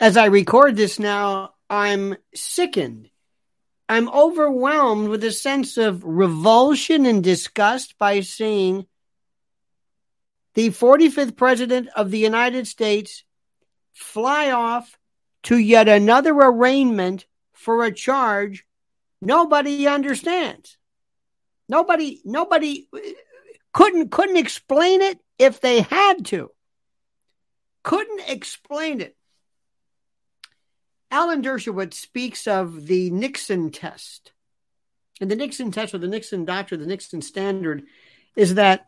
As I record this now, I'm sickened. I'm overwhelmed with a sense of revulsion and disgust by seeing the 45th President of the United States fly off to yet another arraignment for a charge nobody understands. Nobody, nobody couldn't couldn't explain it if they had to. Couldn't explain it. Alan Dershowitz speaks of the Nixon test. And the Nixon test or the Nixon doctrine, the Nixon standard is that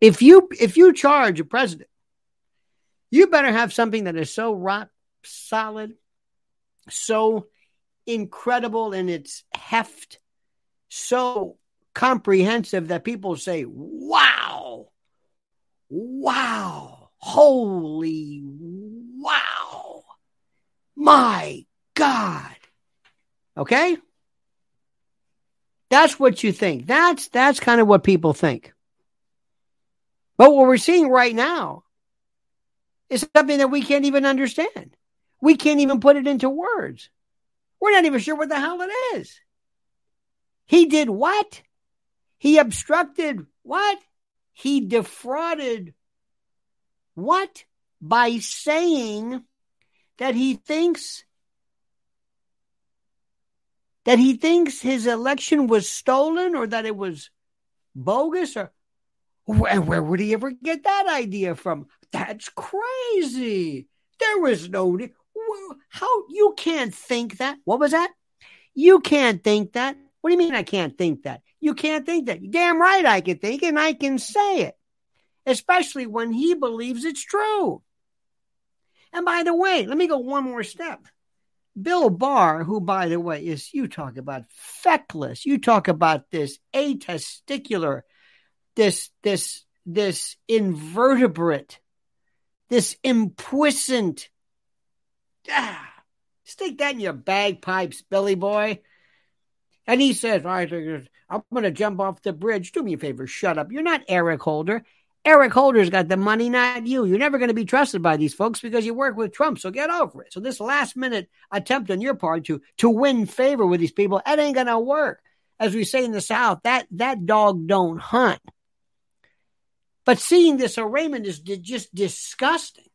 if you if you charge a president, you better have something that is so rock solid, so incredible in its heft, so comprehensive that people say, wow, wow, holy my God. Okay? That's what you think. That's that's kind of what people think. But what we're seeing right now is something that we can't even understand. We can't even put it into words. We're not even sure what the hell it is. He did what? He obstructed what? He defrauded what? By saying that he thinks that he thinks his election was stolen or that it was bogus or where, where would he ever get that idea from? That's crazy. There was no how you can't think that. What was that? You can't think that. What do you mean I can't think that? You can't think that. Damn right I can think and I can say it. Especially when he believes it's true. And by the way, let me go one more step. Bill Barr, who, by the way, is you talk about feckless, you talk about this atesticular, this this this invertebrate, this impuissant Ah, stick that in your bagpipes, Billy boy. And he says, I'm going to jump off the bridge. Do me a favor, shut up. You're not Eric Holder. Eric Holder's got the money, not you. You're never going to be trusted by these folks because you work with Trump. So get over it. So this last minute attempt on your part to to win favor with these people, that ain't going to work. As we say in the South, that that dog don't hunt. But seeing this arraignment is just disgusting.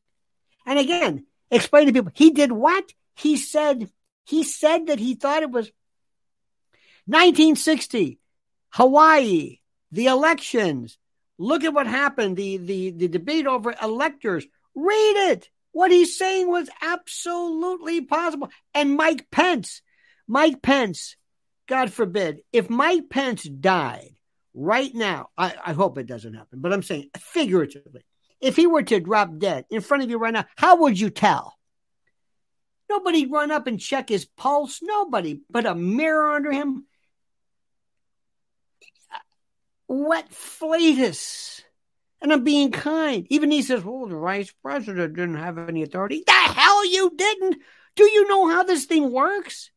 And again, explain to people he did what? He said he said that he thought it was 1960, Hawaii, the elections. Look at what happened, the the the debate over electors. Read it. What he's saying was absolutely possible. And Mike Pence, Mike Pence, God forbid, if Mike Pence died right now, I, I hope it doesn't happen, but I'm saying figuratively, if he were to drop dead in front of you right now, how would you tell? Nobody'd run up and check his pulse. Nobody. Put a mirror under him. What flatus. And I'm being kind. Even he says, well, the vice president didn't have any authority. The hell you didn't. Do you know how this thing works?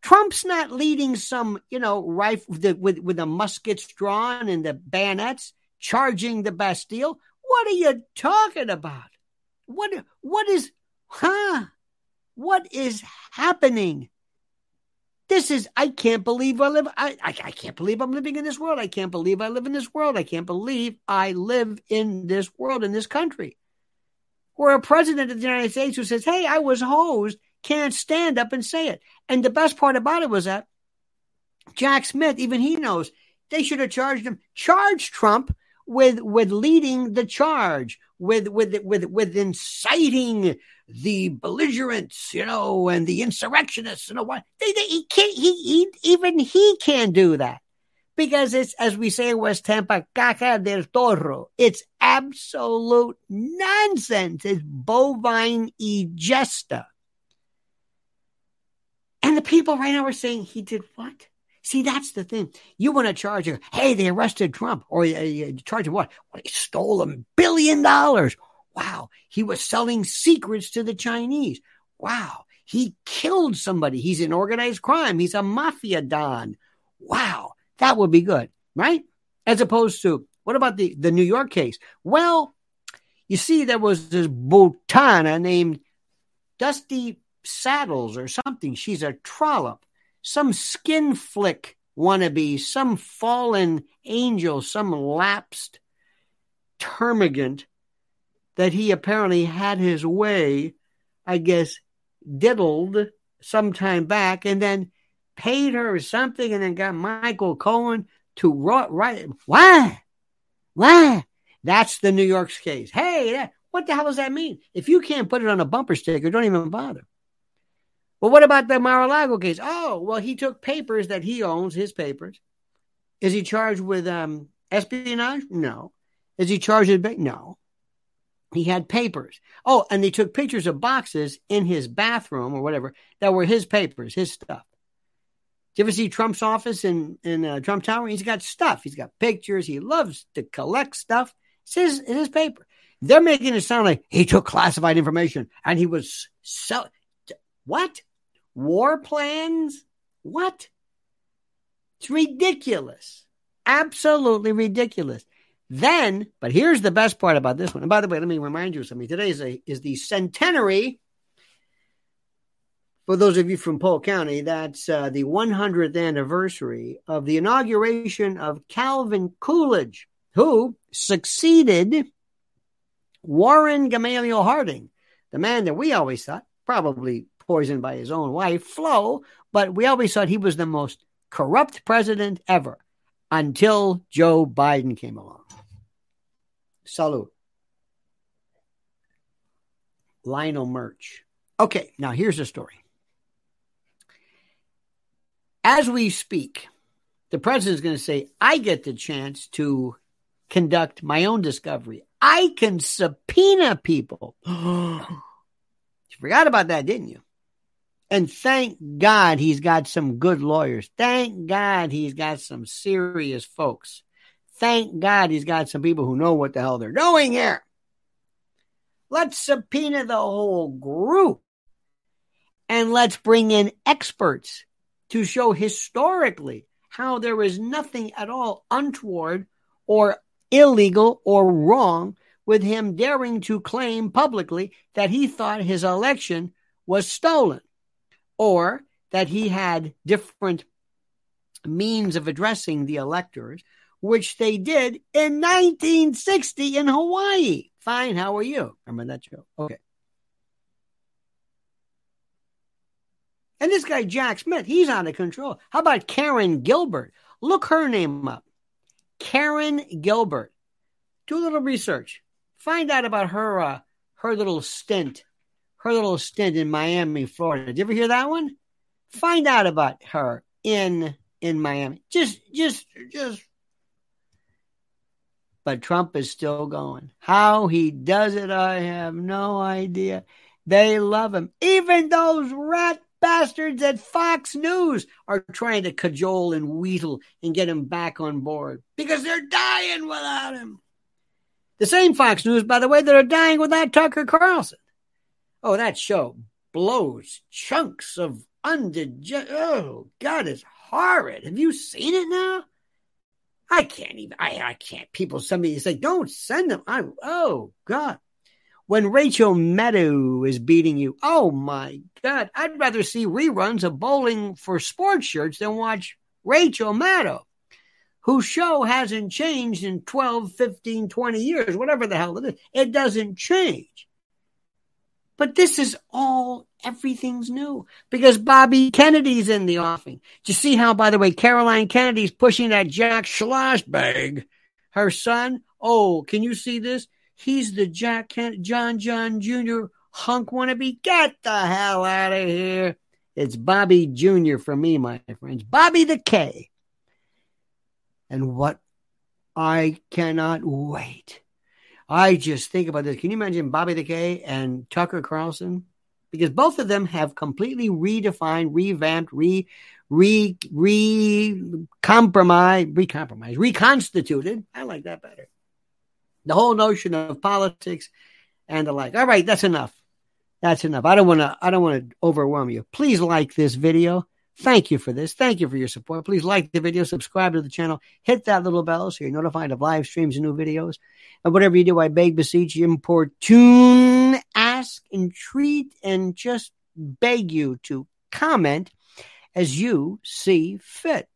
Trump's not leading some, you know, rifle with, with, with the muskets drawn and the bayonets charging the Bastille. What are you talking about? What what is huh? What is happening? This is I can't believe I live I, I, I can't believe I'm living in this world. I can't believe I live in this world. I can't believe I live in this world, in this country. Where a president of the United States who says, Hey, I was hosed, can't stand up and say it. And the best part about it was that Jack Smith, even he knows they should have charged him, charged Trump with with leading the charge, with with with with inciting the belligerents, you know, and the insurrectionists, you know what? They, they, he can't. He, he even he can't do that because it's as we say in West Tampa, caca del toro. It's absolute nonsense. It's bovine egesta. And the people right now are saying he did what? See, that's the thing. You want to charge him, hey, they arrested Trump, or uh, you charge him what? Well, he stole a billion dollars. Wow. He was selling secrets to the Chinese. Wow. He killed somebody. He's in organized crime. He's a mafia don. Wow. That would be good, right? As opposed to, what about the, the New York case? Well, you see, there was this Bhutana named dusty saddles or something. She's a trollop, some skin flick wannabe, some fallen angel, some lapsed termagant that he apparently had his way, I guess, diddled some time back and then paid her something and then got Michael Cohen to write. Why? Why? That's the New York's case. Hey, that, what the hell does that mean? If you can't put it on a bumper sticker, don't even bother. Well, what about the Mar-a-Lago case? Oh, well, he took papers that he owns, his papers. Is he charged with um, espionage? No. Is he charged with no? He had papers. Oh, and they took pictures of boxes in his bathroom or whatever that were his papers, his stuff. Do you ever see Trump's office in in uh, Trump Tower? He's got stuff. He's got pictures. He loves to collect stuff. It's his, it's his paper. They're making it sound like he took classified information and he was so what? War plans? What? It's ridiculous. Absolutely ridiculous. Then, but here's the best part about this one. And by the way, let me remind you something. Today is, a, is the centenary. For those of you from Polk County, that's uh, the 100th anniversary of the inauguration of Calvin Coolidge, who succeeded Warren Gamaliel Harding, the man that we always thought probably poisoned by his own wife, Flo, but we always thought he was the most corrupt president ever until Joe Biden came along. Salute. Lionel Merch. Okay, now here's the story. As we speak, the president's going to say, I get the chance to conduct my own discovery. I can subpoena people. you forgot about that, didn't you? And thank God he's got some good lawyers. Thank God he's got some serious folks. Thank God he's got some people who know what the hell they're doing here. Let's subpoena the whole group. And let's bring in experts to show historically how there is nothing at all untoward or illegal or wrong with him daring to claim publicly that he thought his election was stolen or that he had different means of addressing the electors, which they did in 1960 in Hawaii. Fine, how are you? Remember that show? Okay. And this guy, Jack Smith, he's out of control. How about Karen Gilbert? Look her name up. Karen Gilbert. Do a little research. Find out about her uh, her little stint her little stint in Miami, Florida. Did you ever hear that one? Find out about her in in Miami. Just just just but Trump is still going. How he does it, I have no idea. They love him. Even those rat bastards at Fox News are trying to cajole and wheedle and get him back on board because they're dying without him. The same Fox News, by the way, that are dying without Tucker Carlson. Oh, that show blows chunks of undigested. Oh, God, it's horrid. Have you seen it now? I can't even. I, I can't. People, somebody say, don't send them. I, oh, God. When Rachel Maddow is beating you, oh my God, I'd rather see reruns of Bowling for Sports Shirts than watch Rachel Maddow, whose show hasn't changed in 12, 15, 20 years, whatever the hell it is. It doesn't change. But this is all, everything's new because Bobby Kennedy's in the offing. Do you see how, by the way, Caroline Kennedy's pushing that Jack Schlossberg, her son? Oh, can you see this? He's the Jack Ken- John John Jr. hunk wannabe. Get the hell out of here. It's Bobby Jr. for me, my friends. Bobby the K. And what I cannot wait I just think about this. Can you imagine Bobby K and Tucker Carlson? Because both of them have completely redefined, revamped, re re re compromise, recompromise, reconstituted. I like that better. The whole notion of politics and the like. All right, that's enough. That's enough. I don't want to. I don't want to overwhelm you. Please like this video. Thank you for this. Thank you for your support. Please like the video, subscribe to the channel, hit that little bell so you're notified of live streams and new videos. And whatever you do, I beg, beseech, importune, ask entreat, and just beg you to comment as you see fit.